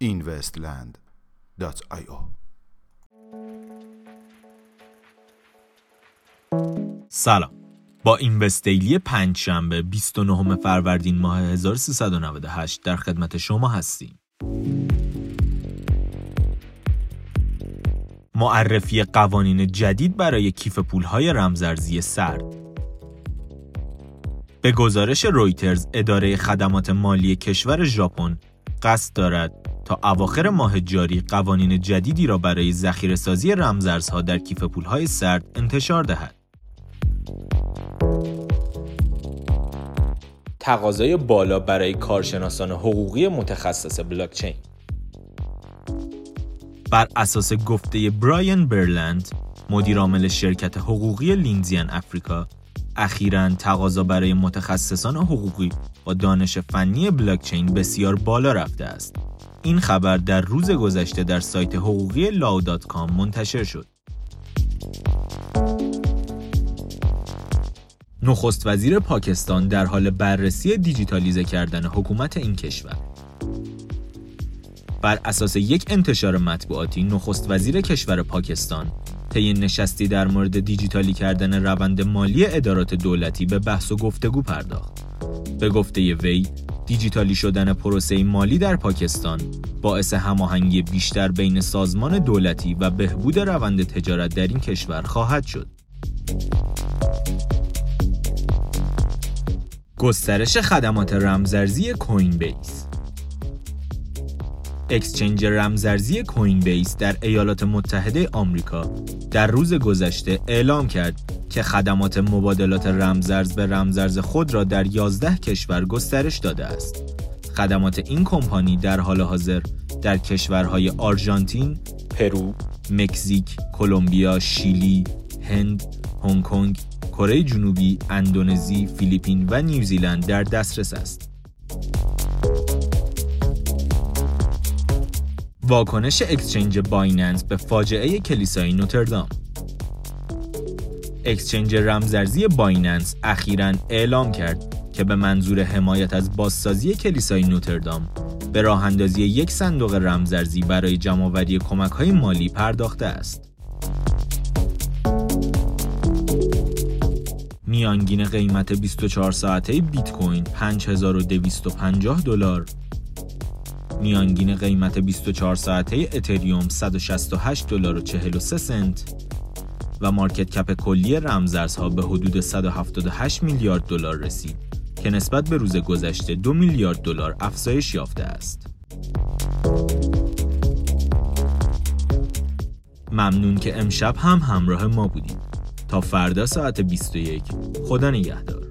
investland.io سلام با این دیلی پنج شنبه 29 فروردین ماه 1398 در خدمت شما هستیم. معرفی قوانین جدید برای کیف پولهای رمزارزی سرد به گزارش رویترز اداره خدمات مالی کشور ژاپن قصد دارد تا اواخر ماه جاری قوانین جدیدی را برای ذخیره‌سازی رمزارزها در کیف پولهای سرد انتشار دهد. تقاضای بالا برای کارشناسان حقوقی متخصص بلاکچین بر اساس گفته براین برلند مدیرعامل شرکت حقوقی لینزیان افریقا اخیرا تقاضا برای متخصصان حقوقی با دانش فنی بلاکچین بسیار بالا رفته است. این خبر در روز گذشته در سایت حقوقی لاو.کام منتشر شد. نخست وزیر پاکستان در حال بررسی دیجیتالیزه کردن حکومت این کشور. بر اساس یک انتشار مطبوعاتی نخست وزیر کشور پاکستان طی نشستی در مورد دیجیتالی کردن روند مالی ادارات دولتی به بحث و گفتگو پرداخت به گفته وی دیجیتالی شدن پروسه مالی در پاکستان باعث هماهنگی بیشتر بین سازمان دولتی و بهبود روند تجارت در این کشور خواهد شد. گسترش خدمات رمزارزی کوین بیس اکسچنج رمزارزی کوین بیس در ایالات متحده آمریکا در روز گذشته اعلام کرد که خدمات مبادلات رمزارز به رمزارز خود را در 11 کشور گسترش داده است. خدمات این کمپانی در حال حاضر در کشورهای آرژانتین، پرو، مکزیک، کلمبیا، شیلی، هند، هنگ کنگ، کره جنوبی، اندونزی، فیلیپین و نیوزیلند در دسترس است. واکنش exchange بایننس به فاجعه کلیسای نوتردام exchange رمزارزی بایننس اخیرا اعلام کرد که به منظور حمایت از بازسازی کلیسای نوتردام به راه اندازی یک صندوق رمزارزی برای جمعآوری کمک مالی پرداخته است. میانگین قیمت 24 ساعته بیت کوین 5250 دلار میانگین قیمت 24 ساعته اتریوم 168 دلار و 43 سنت و مارکت کپ کلی رمزارزها به حدود 178 میلیارد دلار رسید که نسبت به روز گذشته 2 میلیارد دلار افزایش یافته است. ممنون که امشب هم همراه ما بودید. تا فردا ساعت 21 خدا نگهدار.